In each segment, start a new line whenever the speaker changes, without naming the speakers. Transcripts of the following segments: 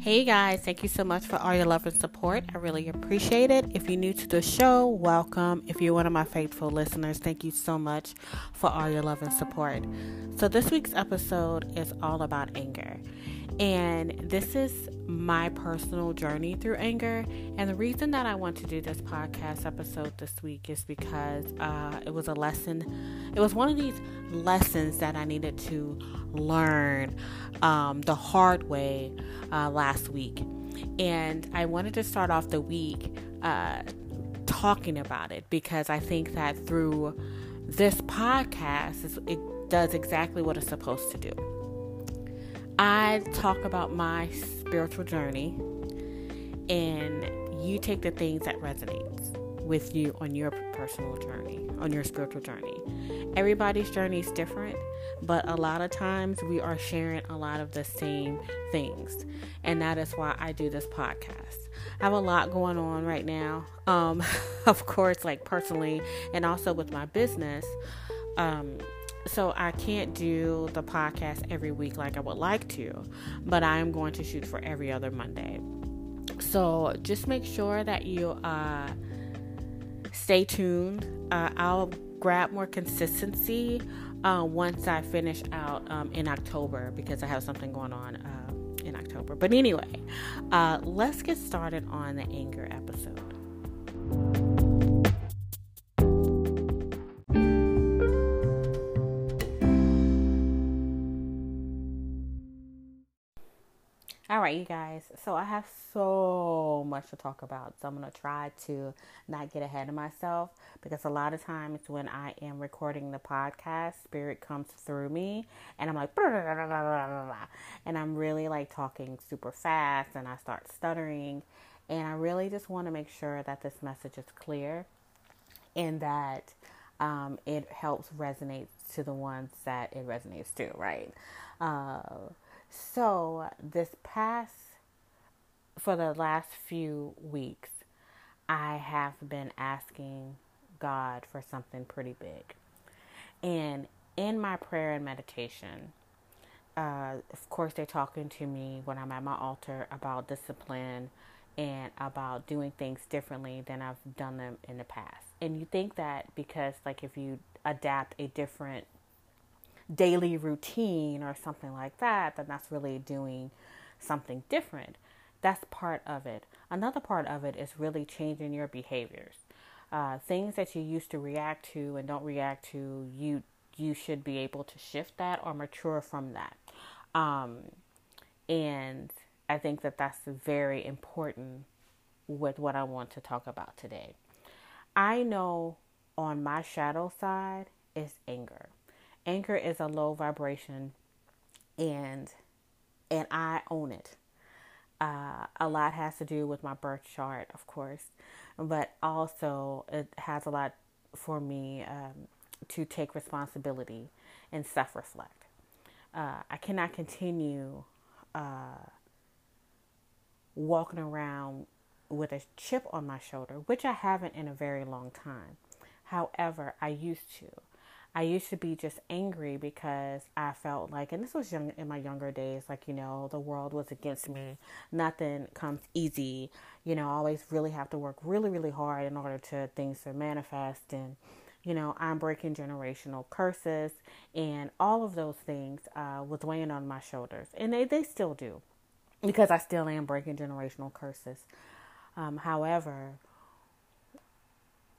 Hey guys, thank you so much for all your love and support. I really appreciate it. If you're new to the show, welcome. If you're one of my faithful listeners, thank you so much for all your love and support. So, this week's episode is all about anger. And this is my personal journey through anger. And the reason that I want to do this podcast episode this week is because uh, it was a lesson. It was one of these lessons that I needed to learn um, the hard way uh, last week. And I wanted to start off the week uh, talking about it because I think that through this podcast, it does exactly what it's supposed to do. I talk about my spiritual journey, and you take the things that resonates with you on your personal journey, on your spiritual journey. Everybody's journey is different, but a lot of times we are sharing a lot of the same things, and that is why I do this podcast. I have a lot going on right now, um, of course, like personally, and also with my business. Um, so I can't do the podcast every week like I would like to, but I am going to shoot for every other Monday. So just make sure that you uh, stay tuned. Uh, I'll grab more consistency uh, once I finish out um, in October because I have something going on uh, in October. But anyway, uh, let's get started on the anger episode. All right, you guys. So I have so much to talk about. So I'm going to try to not get ahead of myself because a lot of times when I am recording the podcast, spirit comes through me and I'm like, and I'm really like talking super fast and I start stuttering. And I really just want to make sure that this message is clear and that um, it helps resonate to the ones that it resonates to, right? Uh, so, this past, for the last few weeks, I have been asking God for something pretty big. And in my prayer and meditation, uh, of course, they're talking to me when I'm at my altar about discipline and about doing things differently than I've done them in the past. And you think that because, like, if you adapt a different daily routine or something like that, then that's really doing something different. That's part of it. Another part of it is really changing your behaviors. Uh, things that you used to react to and don't react to, you you should be able to shift that or mature from that. Um, and I think that that's very important with what I want to talk about today. I know on my shadow side is anger. Anger is a low vibration and and I own it. Uh, a lot has to do with my birth chart, of course, but also it has a lot for me um, to take responsibility and self reflect. Uh, I cannot continue uh, walking around with a chip on my shoulder, which I haven't in a very long time. However, I used to. I used to be just angry because I felt like, and this was young in my younger days, like, you know, the world was against me. Nothing comes easy. You know, I always really have to work really, really hard in order to things to manifest. And, you know, I'm breaking generational curses and all of those things uh, was weighing on my shoulders. And they, they still do because I still am breaking generational curses. Um, however,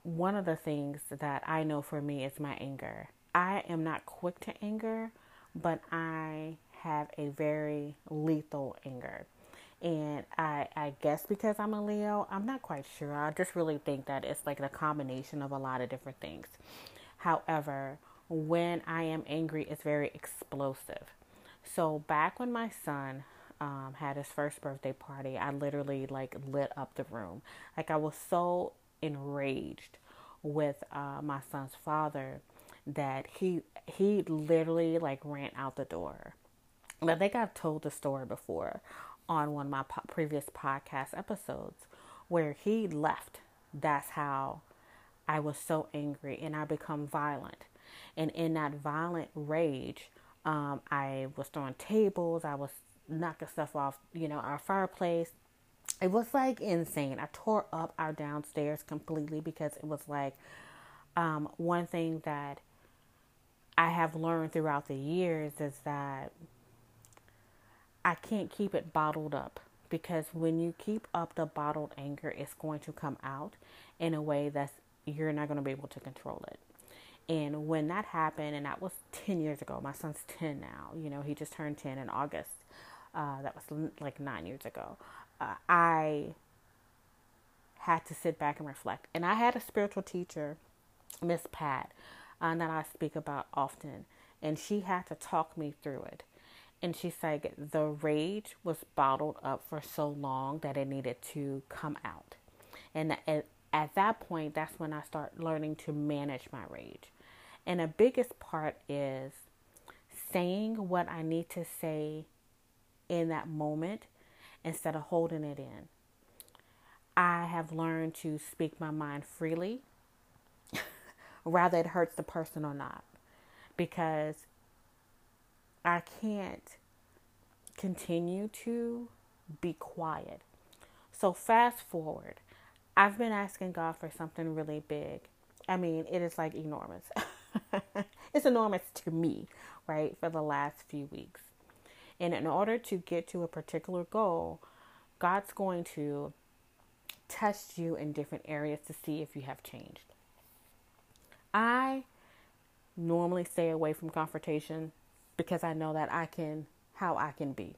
one of the things that I know for me is my anger. I am not quick to anger, but I have a very lethal anger. And I, I guess because I'm a Leo, I'm not quite sure. I just really think that it's like a combination of a lot of different things. However, when I am angry, it's very explosive. So back when my son um, had his first birthday party, I literally like lit up the room. Like I was so enraged with uh, my son's father that he he literally like ran out the door. I think I've told the story before on one of my po- previous podcast episodes where he left. That's how I was so angry and I become violent. And in that violent rage, um, I was throwing tables. I was knocking stuff off, you know, our fireplace. It was like insane. I tore up our downstairs completely because it was like um, one thing that I have learned throughout the years is that I can't keep it bottled up because when you keep up the bottled anger, it's going to come out in a way that you're not going to be able to control it. And when that happened, and that was 10 years ago, my son's 10 now, you know, he just turned 10 in August. Uh, that was like nine years ago. Uh, I had to sit back and reflect. And I had a spiritual teacher, Miss Pat, uh, that I speak about often, and she had to talk me through it. And she said the rage was bottled up for so long that it needed to come out. And at, at that point, that's when I start learning to manage my rage. And the biggest part is saying what I need to say in that moment instead of holding it in. I have learned to speak my mind freely, rather it hurts the person or not, because I can't continue to be quiet. So, fast forward, I've been asking God for something really big. I mean, it is like enormous. it's enormous to me, right, for the last few weeks. And in order to get to a particular goal, God's going to test you in different areas to see if you have changed. I normally stay away from confrontation because I know that I can, how I can be.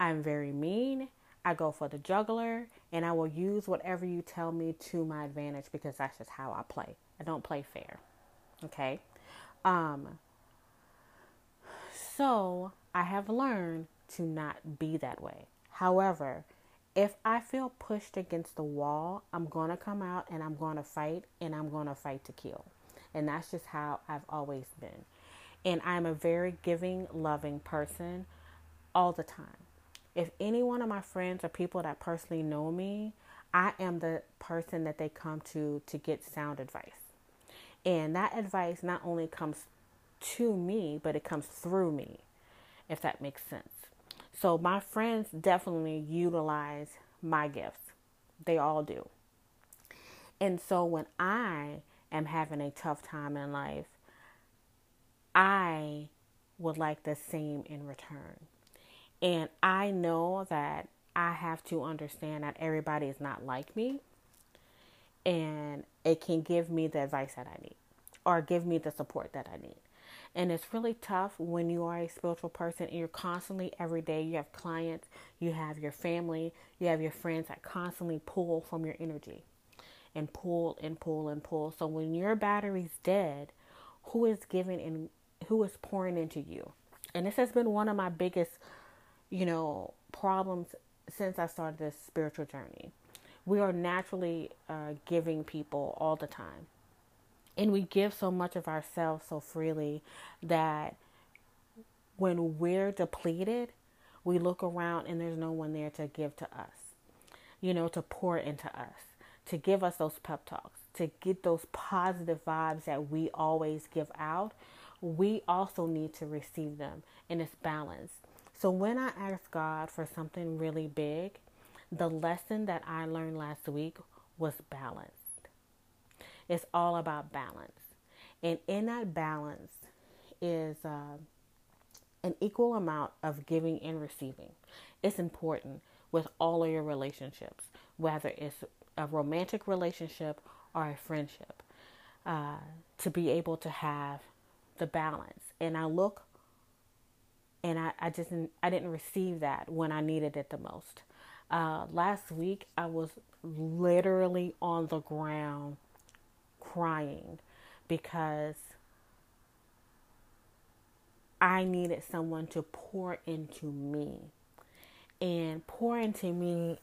I'm very mean. I go for the juggler and I will use whatever you tell me to my advantage because that's just how I play. I don't play fair. Okay? Um so I have learned to not be that way. However, if I feel pushed against the wall, I'm going to come out and I'm going to fight and I'm going to fight to kill. And that's just how I've always been. And I'm a very giving, loving person all the time. If any one of my friends or people that personally know me, I am the person that they come to to get sound advice. And that advice not only comes to me, but it comes through me, if that makes sense. So my friends definitely utilize my gifts. They all do. And so when I am having a tough time in life, I would like the same in return. And I know that I have to understand that everybody is not like me. And it can give me the advice that I need or give me the support that I need. And it's really tough when you are a spiritual person and you're constantly every day, you have clients, you have your family, you have your friends that constantly pull from your energy and pull and pull and pull. So when your battery's dead, who is giving and who is pouring into you? And this has been one of my biggest, you know, problems since I started this spiritual journey. We are naturally uh, giving people all the time and we give so much of ourselves so freely that when we're depleted, we look around and there's no one there to give to us, you know, to pour into us, to give us those pep talks, to get those positive vibes that we always give out. We also need to receive them in its balance. So when I asked God for something really big, the lesson that I learned last week was balance. It's all about balance. And in that balance is uh, an equal amount of giving and receiving. It's important with all of your relationships, whether it's a romantic relationship or a friendship, uh, to be able to have the balance. And I look and I, I just I didn't receive that when I needed it the most. Uh, last week I was literally on the ground crying because I needed someone to pour into me. And pour into me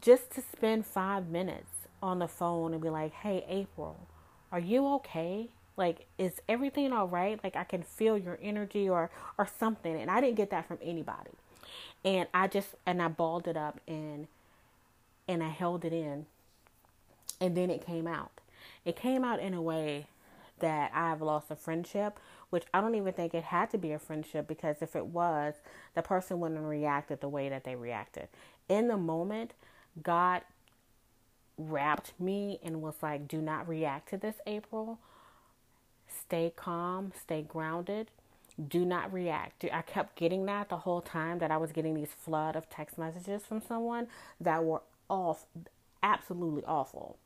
just to spend five minutes on the phone and be like, hey, April, are you okay? Like, is everything all right? Like, I can feel your energy or, or something. And I didn't get that from anybody. And I just, and I balled it up and, and I held it in. And then it came out. It came out in a way that I've lost a friendship which I don't even think it had to be a friendship because if it was, the person wouldn't have reacted the way that they reacted. In the moment, God wrapped me and was like, do not react to this, April. Stay calm, stay grounded. Do not react. I kept getting that the whole time that I was getting these flood of text messages from someone that were off, absolutely awful.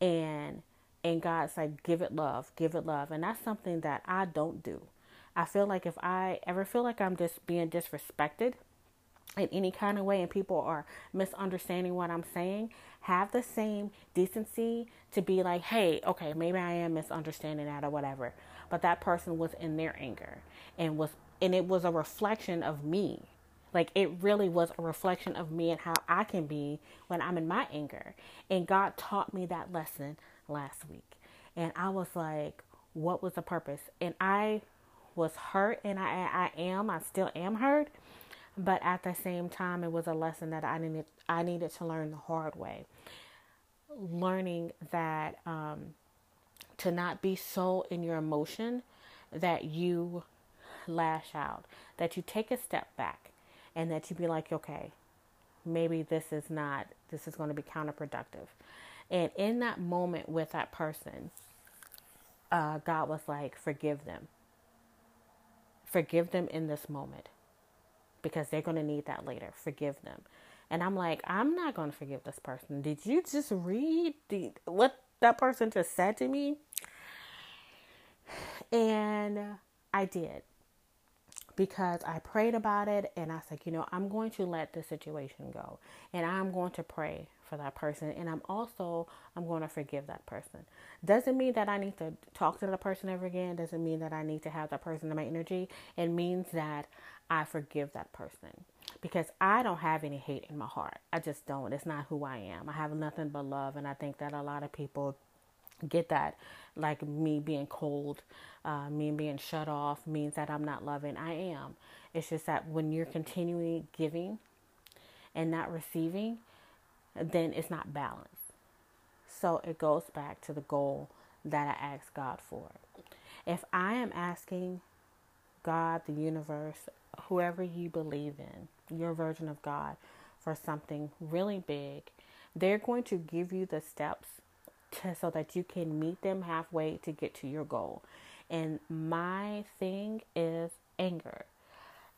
And and God's like, give it love, give it love. And that's something that I don't do. I feel like if I ever feel like I'm just being disrespected in any kind of way and people are misunderstanding what I'm saying, have the same decency to be like, hey, okay, maybe I am misunderstanding that or whatever. But that person was in their anger and was and it was a reflection of me. Like it really was a reflection of me and how I can be when I'm in my anger. And God taught me that lesson last week. And I was like, what was the purpose? And I was hurt and I I am, I still am hurt. But at the same time it was a lesson that I needed I needed to learn the hard way. Learning that um, to not be so in your emotion that you lash out, that you take a step back and that you be like, okay, maybe this is not, this is going to be counterproductive. And in that moment with that person, uh, God was like, forgive them. Forgive them in this moment because they're going to need that later. Forgive them. And I'm like, I'm not going to forgive this person. Did you just read the, what that person just said to me? And I did because I prayed about it and I said, you know, I'm going to let the situation go and I'm going to pray for that person and I'm also I'm going to forgive that person. Doesn't mean that I need to talk to the person ever again, doesn't mean that I need to have that person in my energy. It means that I forgive that person because I don't have any hate in my heart. I just don't. It's not who I am. I have nothing but love and I think that a lot of people get that like me being cold uh, me being shut off means that i'm not loving. I am. It's just that when you're continually giving and not receiving then it's not balanced. So it goes back to the goal that i asked god for. If i am asking god the universe whoever you believe in your version of god for something really big they're going to give you the steps to, so that you can meet them halfway to get to your goal. And my thing is anger.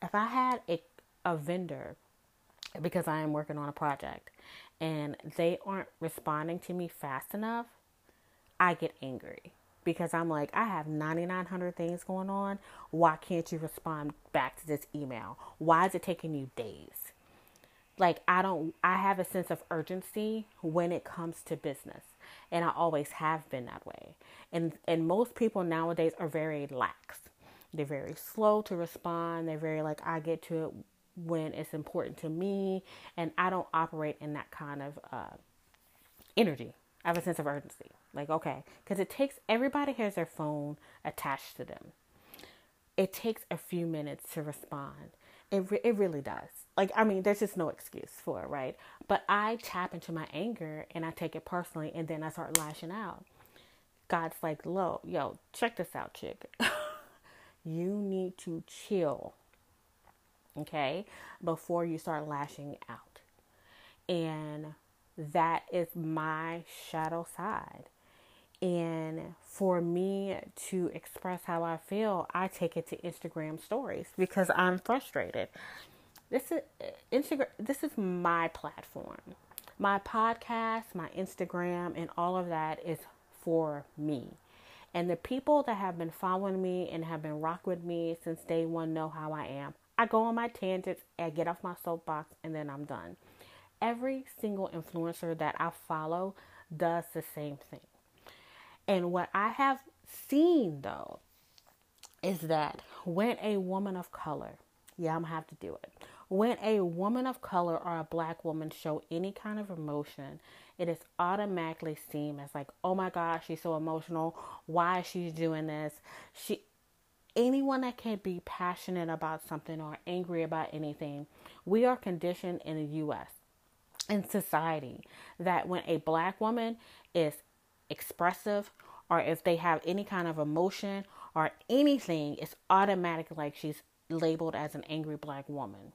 If I had a, a vendor, because I am working on a project, and they aren't responding to me fast enough, I get angry because I'm like, I have 9,900 things going on. Why can't you respond back to this email? Why is it taking you days? Like, I don't, I have a sense of urgency when it comes to business and I always have been that way. And and most people nowadays are very lax. They're very slow to respond. They're very like I get to it when it's important to me, and I don't operate in that kind of uh, energy. I have a sense of urgency. Like okay, because it takes everybody has their phone attached to them. It takes a few minutes to respond. It re- it really does. Like, I mean, there's just no excuse for it, right? But I tap into my anger and I take it personally and then I start lashing out. God's like, "Low, yo, check this out, chick. you need to chill, okay, before you start lashing out. And that is my shadow side. And for me to express how I feel, I take it to Instagram stories because I'm frustrated. This is uh, Instagram this is my platform. My podcast, my Instagram and all of that is for me. And the people that have been following me and have been rock with me since day one know how I am. I go on my tangents, I get off my soapbox, and then I'm done. Every single influencer that I follow does the same thing. And what I have seen though is that when a woman of color, yeah, I'm gonna have to do it. When a woman of color or a black woman show any kind of emotion, it is automatically seen as like, oh my gosh, she's so emotional. Why is she doing this? She anyone that can be passionate about something or angry about anything, we are conditioned in the US in society that when a black woman is expressive or if they have any kind of emotion or anything, it's automatic like she's labeled as an angry black woman.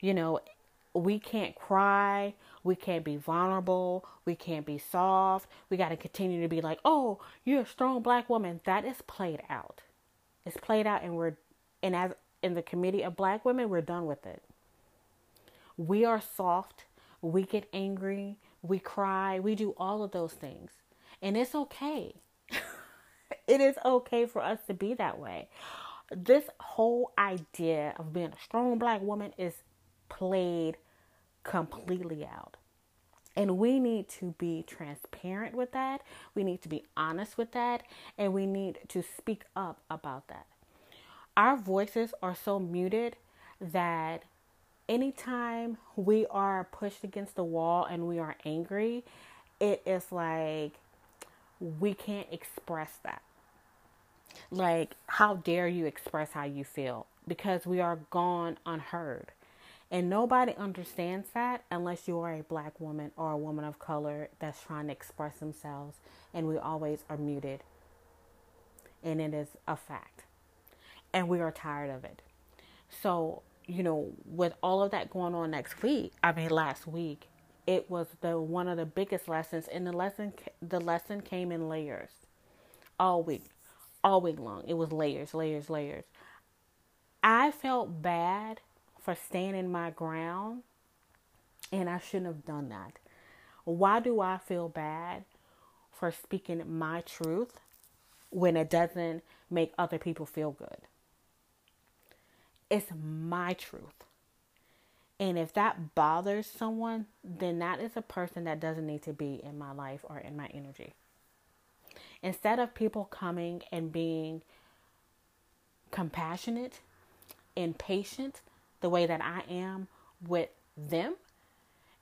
You know, we can't cry, we can't be vulnerable, we can't be soft. We got to continue to be like, "Oh, you're a strong black woman." That is played out. It's played out and we're and as in the committee of black women, we're done with it. We are soft, we get angry, we cry, we do all of those things. And it's okay. it is okay for us to be that way. This whole idea of being a strong black woman is played completely out. And we need to be transparent with that. We need to be honest with that. And we need to speak up about that. Our voices are so muted that anytime we are pushed against the wall and we are angry, it is like we can't express that. Like, how dare you express how you feel? Because we are gone unheard. And nobody understands that unless you are a black woman or a woman of color that's trying to express themselves. And we always are muted. And it is a fact. And we are tired of it. So, you know, with all of that going on next week, I mean, last week, it was the one of the biggest lessons and the lesson the lesson came in layers all week all week long it was layers layers layers i felt bad for standing my ground and i shouldn't have done that. Why do i feel bad for speaking my truth when it doesn't make other people feel good? It's my truth. And if that bothers someone, then that is a person that doesn't need to be in my life or in my energy. Instead of people coming and being compassionate and patient the way that I am with them,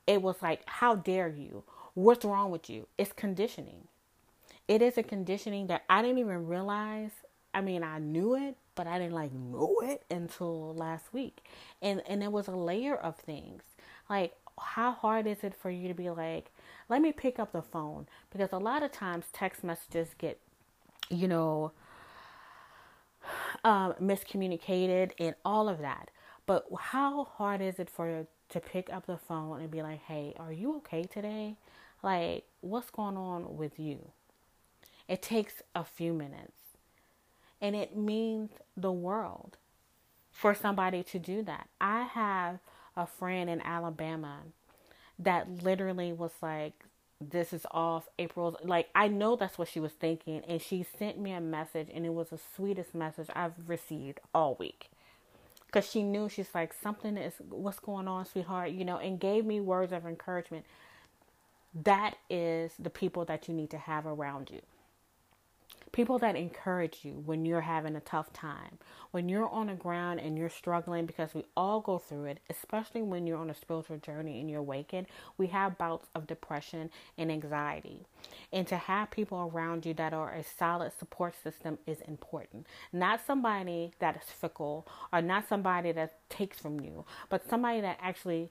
it was like, how dare you? What's wrong with you? It's conditioning. It is a conditioning that I didn't even realize. I mean, I knew it, but I didn't like know it until last week. And and it was a layer of things. Like how hard is it for you to be like, let me pick up the phone because a lot of times text messages get you know um, miscommunicated and all of that. But how hard is it for you to pick up the phone and be like, "Hey, are you okay today? Like, what's going on with you?" It takes a few minutes and it means the world for somebody to do that. I have a friend in Alabama that literally was like, this is off April's. Like, I know that's what she was thinking. And she sent me a message, and it was the sweetest message I've received all week. Because she knew she's like, something is, what's going on, sweetheart? You know, and gave me words of encouragement. That is the people that you need to have around you people that encourage you when you're having a tough time, when you're on the ground and you're struggling, because we all go through it, especially when you're on a spiritual journey and you're awakened, we have bouts of depression and anxiety. And to have people around you that are a solid support system is important. Not somebody that is fickle or not somebody that takes from you, but somebody that actually,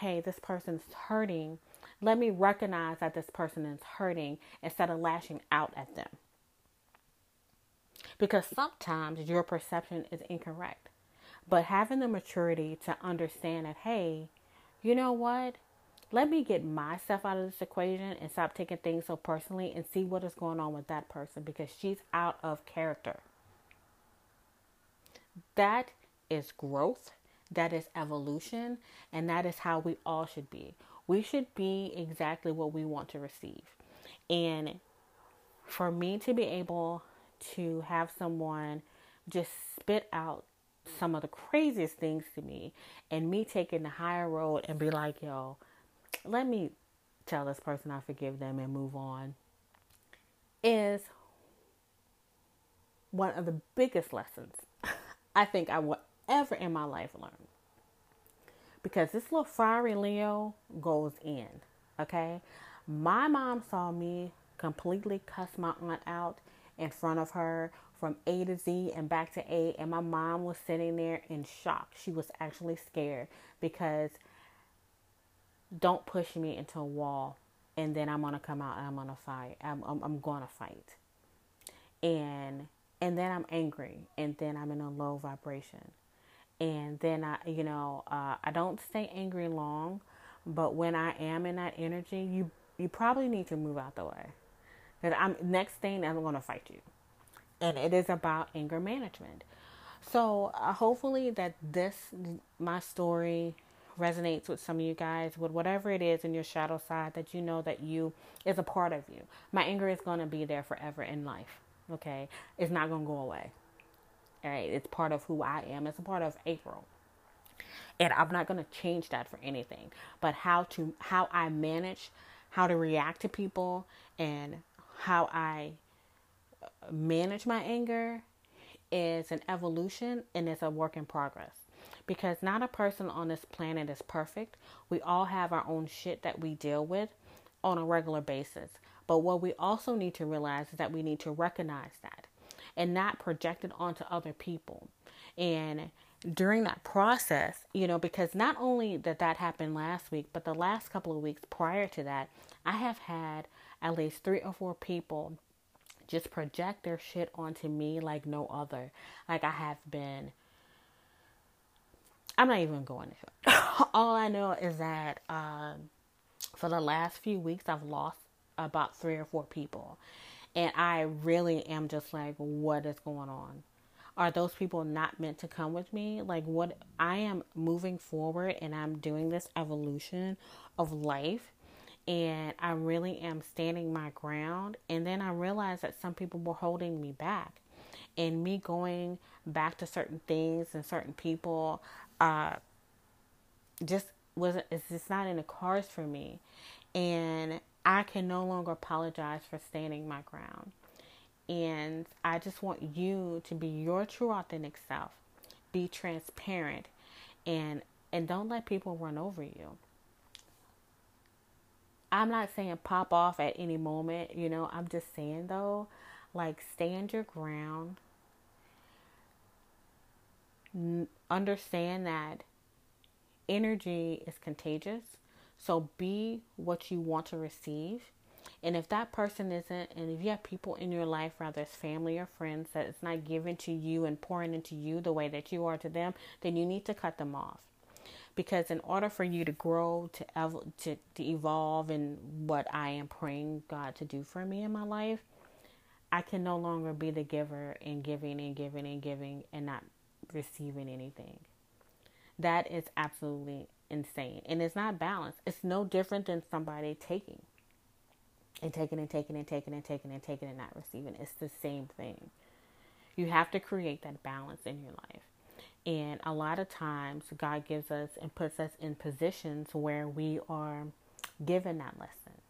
hey, this person's hurting. Let me recognize that this person is hurting instead of lashing out at them because sometimes your perception is incorrect. But having the maturity to understand that, hey, you know what? Let me get myself out of this equation and stop taking things so personally and see what is going on with that person because she's out of character. That is growth, that is evolution, and that is how we all should be. We should be exactly what we want to receive. And for me to be able to have someone just spit out some of the craziest things to me and me taking the higher road and be like, yo, let me tell this person I forgive them and move on is one of the biggest lessons I think I will ever in my life learn. Because this little fiery Leo goes in, okay? My mom saw me completely cuss my aunt out in front of her from A to Z and back to A. And my mom was sitting there in shock. She was actually scared because don't push me into a wall and then I'm gonna come out and I'm gonna fight. I'm I'm, I'm gonna fight. And and then I'm angry, and then I'm in a low vibration. And then I, you know, uh, I don't stay angry long, but when I am in that energy, you you probably need to move out the way. I'm next thing I'm to fight you, and it is about anger management. So uh, hopefully that this my story resonates with some of you guys with whatever it is in your shadow side that you know that you is a part of you. My anger is going to be there forever in life. Okay, it's not going to go away. All right, it's part of who I am. It's a part of April. And I'm not going to change that for anything. But how to how I manage how to react to people and how I uh, manage my anger is an evolution and it's a work in progress. Because not a person on this planet is perfect. We all have our own shit that we deal with on a regular basis. But what we also need to realize is that we need to recognize that and not project it onto other people. And during that process, you know, because not only that that happened last week, but the last couple of weeks prior to that, I have had at least three or four people just project their shit onto me like no other. Like I have been. I'm not even going to. All I know is that um, for the last few weeks, I've lost about three or four people. And I really am just like, what is going on? Are those people not meant to come with me? Like, what I am moving forward and I'm doing this evolution of life and I really am standing my ground. And then I realized that some people were holding me back, and me going back to certain things and certain people, uh, just wasn't, it's just not in the cards for me, and I can no longer apologize for standing my ground. And I just want you to be your true authentic self. Be transparent and and don't let people run over you. I'm not saying pop off at any moment, you know, I'm just saying though, like stand your ground. N- understand that energy is contagious. So be what you want to receive. And if that person isn't, and if you have people in your life, whether it's family or friends, that it's not given to you and pouring into you the way that you are to them, then you need to cut them off because in order for you to grow to ev- to, to evolve in what I am praying God to do for me in my life, I can no longer be the giver and giving and giving and giving and not receiving anything. That is absolutely insane. And it's not balanced. It's no different than somebody taking and taking and taking and taking and taking and taking and not receiving. It's the same thing. You have to create that balance in your life. And a lot of times, God gives us and puts us in positions where we are given that lesson.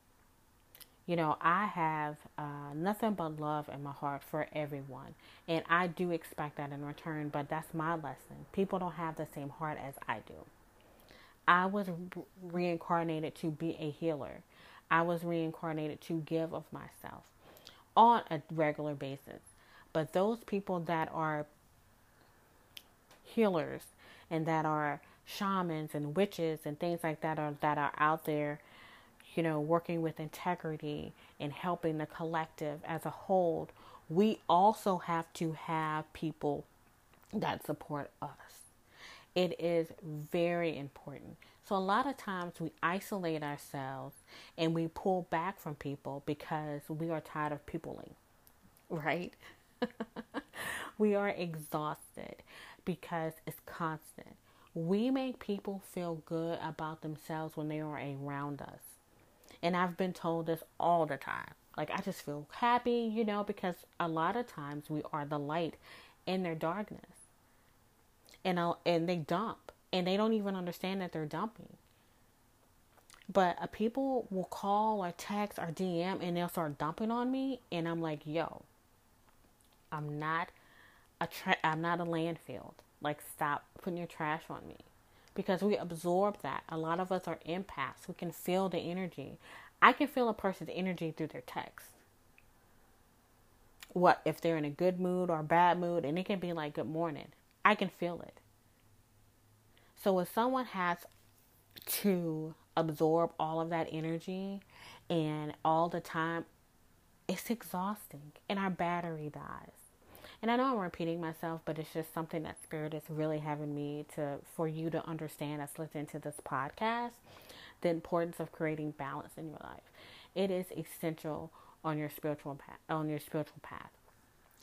You know, I have uh, nothing but love in my heart for everyone. And I do expect that in return, but that's my lesson. People don't have the same heart as I do. I was reincarnated to be a healer, I was reincarnated to give of myself on a regular basis. But those people that are healers and that are shamans and witches and things like that are that are out there you know working with integrity and helping the collective as a whole we also have to have people that support us. It is very important. So a lot of times we isolate ourselves and we pull back from people because we are tired of peopling right? We are exhausted because it's constant. We make people feel good about themselves when they are around us. And I've been told this all the time. Like, I just feel happy, you know, because a lot of times we are the light in their darkness. And, I'll, and they dump. And they don't even understand that they're dumping. But uh, people will call or text or DM and they'll start dumping on me. And I'm like, yo, I'm not a tra- I'm not a landfill. Like stop putting your trash on me. Because we absorb that. A lot of us are empaths. We can feel the energy. I can feel a person's energy through their text. What if they're in a good mood or bad mood and it can be like good morning. I can feel it. So if someone has to absorb all of that energy and all the time, it's exhausting and our battery dies. And I know I'm repeating myself, but it's just something that Spirit is really having me to for you to understand as listening to this podcast the importance of creating balance in your life. It is essential on your spiritual path on your spiritual path.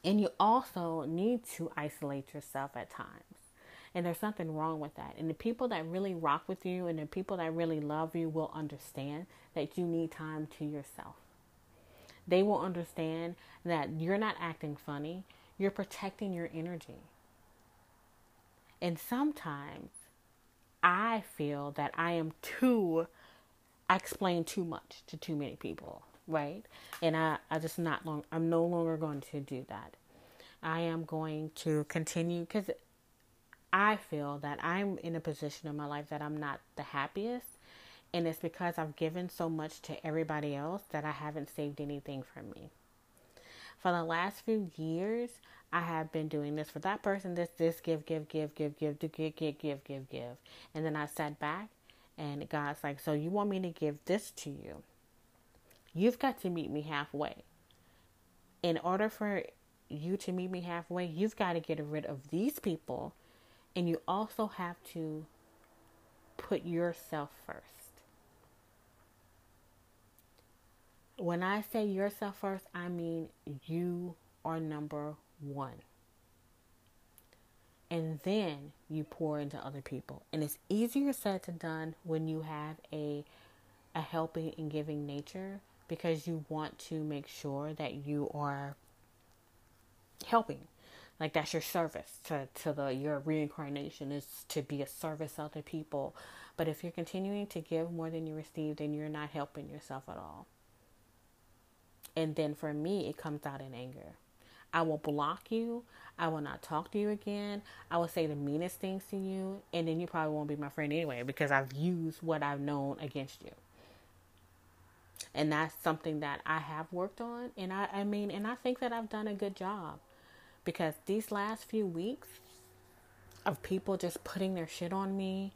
And you also need to isolate yourself at times. And there's nothing wrong with that. And the people that really rock with you and the people that really love you will understand that you need time to yourself. They will understand that you're not acting funny, you're protecting your energy. And sometimes I feel that I am too, I explain too much to too many people, right? And I, I just not long, I'm no longer going to do that. I am going to continue because I feel that I'm in a position in my life that I'm not the happiest. And it's because I've given so much to everybody else that I haven't saved anything from me. For the last few years, I have been doing this for that person, this, this, give, give, give, give, give, give, give, give, give, give, give. And then I sat back and God's like, So you want me to give this to you? You've got to meet me halfway. In order for you to meet me halfway, you've got to get rid of these people and you also have to put yourself first. When I say yourself first, I mean you are number one. And then you pour into other people. And it's easier said than done when you have a a helping and giving nature because you want to make sure that you are helping like that's your service to, to the your reincarnation is to be a service to other people. But if you're continuing to give more than you receive, then you're not helping yourself at all. And then for me, it comes out in anger. I will block you. I will not talk to you again. I will say the meanest things to you. And then you probably won't be my friend anyway because I've used what I've known against you. And that's something that I have worked on. And I, I mean, and I think that I've done a good job because these last few weeks of people just putting their shit on me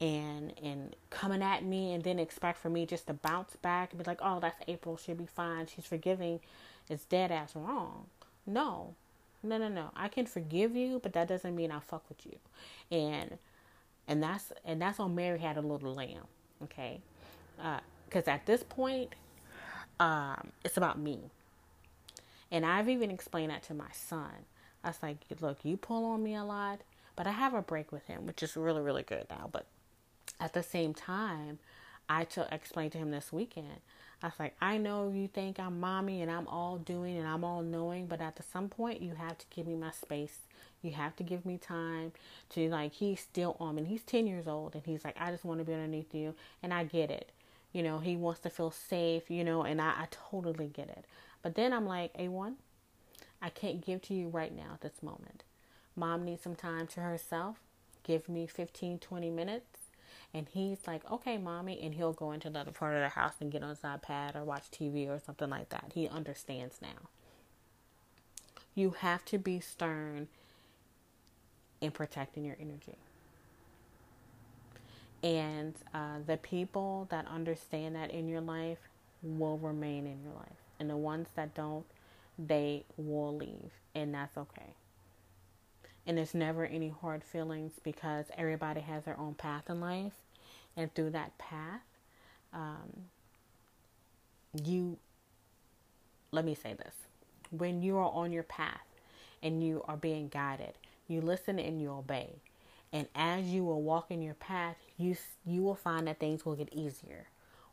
and and coming at me and then expect for me just to bounce back and be like, oh, that's April, she'll be fine, she's forgiving, it's dead ass wrong. No, no, no, no. I can forgive you, but that doesn't mean I fuck with you. And and that's and that's on Mary had a little lamb, okay? Because uh, at this point, um, it's about me. And I've even explained that to my son. I was like, look, you pull on me a lot, but I have a break with him, which is really, really good now. But at the same time, I to explain to him this weekend. I was like, I know you think I'm mommy and I'm all doing and I'm all knowing, but at some point you have to give me my space. You have to give me time to like he's still on. And he's ten years old and he's like, I just want to be underneath you and I get it. You know, he wants to feel safe, you know, and I, I totally get it. But then I'm like, A1, I can't give to you right now at this moment. Mom needs some time to herself. Give me 15, 20 minutes. And he's like, okay, mommy. And he'll go into another part of the house and get on his iPad or watch TV or something like that. He understands now. You have to be stern in protecting your energy. And uh, the people that understand that in your life will remain in your life. And the ones that don't, they will leave, and that's okay. And there's never any hard feelings because everybody has their own path in life, and through that path, um, you let me say this when you are on your path and you are being guided, you listen and you obey. And as you will walk in your path, you you will find that things will get easier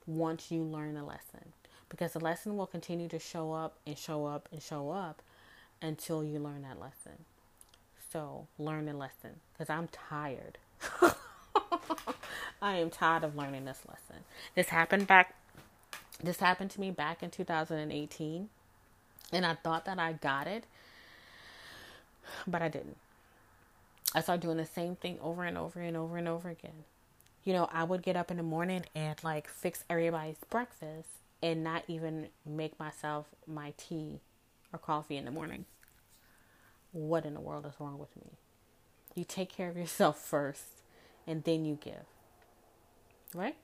once you learn the lesson because the lesson will continue to show up and show up and show up until you learn that lesson. So, learn the lesson because I'm tired. I am tired of learning this lesson. This happened back this happened to me back in 2018 and I thought that I got it, but I didn't. I started doing the same thing over and over and over and over again. You know, I would get up in the morning and like fix everybody's breakfast and not even make myself my tea or coffee in the morning. What in the world is wrong with me? You take care of yourself first and then you give. Right?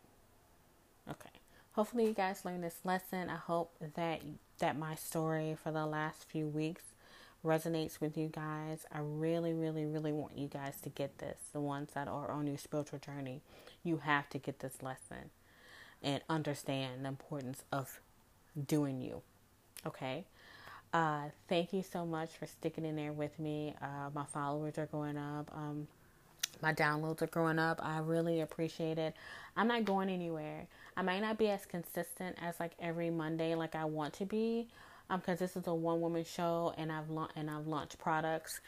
Okay. Hopefully you guys learned this lesson. I hope that that my story for the last few weeks resonates with you guys, I really, really, really want you guys to get this. The ones that are on your spiritual journey, you have to get this lesson and understand the importance of doing you. Okay? Uh, thank you so much for sticking in there with me. Uh, my followers are going up. Um, my downloads are growing up. I really appreciate it. I'm not going anywhere. I might not be as consistent as like every Monday like I want to be, um, because this is a one woman show and I've la- and I've launched products,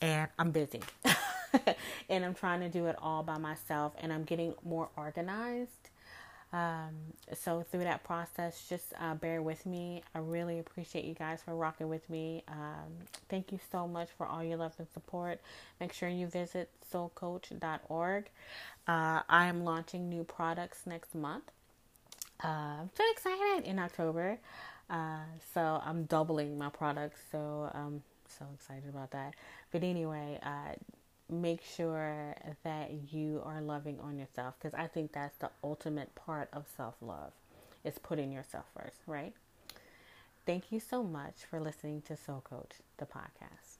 and I'm busy, and I'm trying to do it all by myself, and I'm getting more organized. Um, so through that process, just uh, bear with me. I really appreciate you guys for rocking with me. Um, thank you so much for all your love and support. Make sure you visit soulcoach.org. Uh, I am launching new products next month. Uh, I'm so excited in October. Uh, so I'm doubling my products. So I'm so excited about that. But anyway, uh, make sure that you are loving on yourself because I think that's the ultimate part of self love is putting yourself first, right? Thank you so much for listening to Soul Coach, the podcast.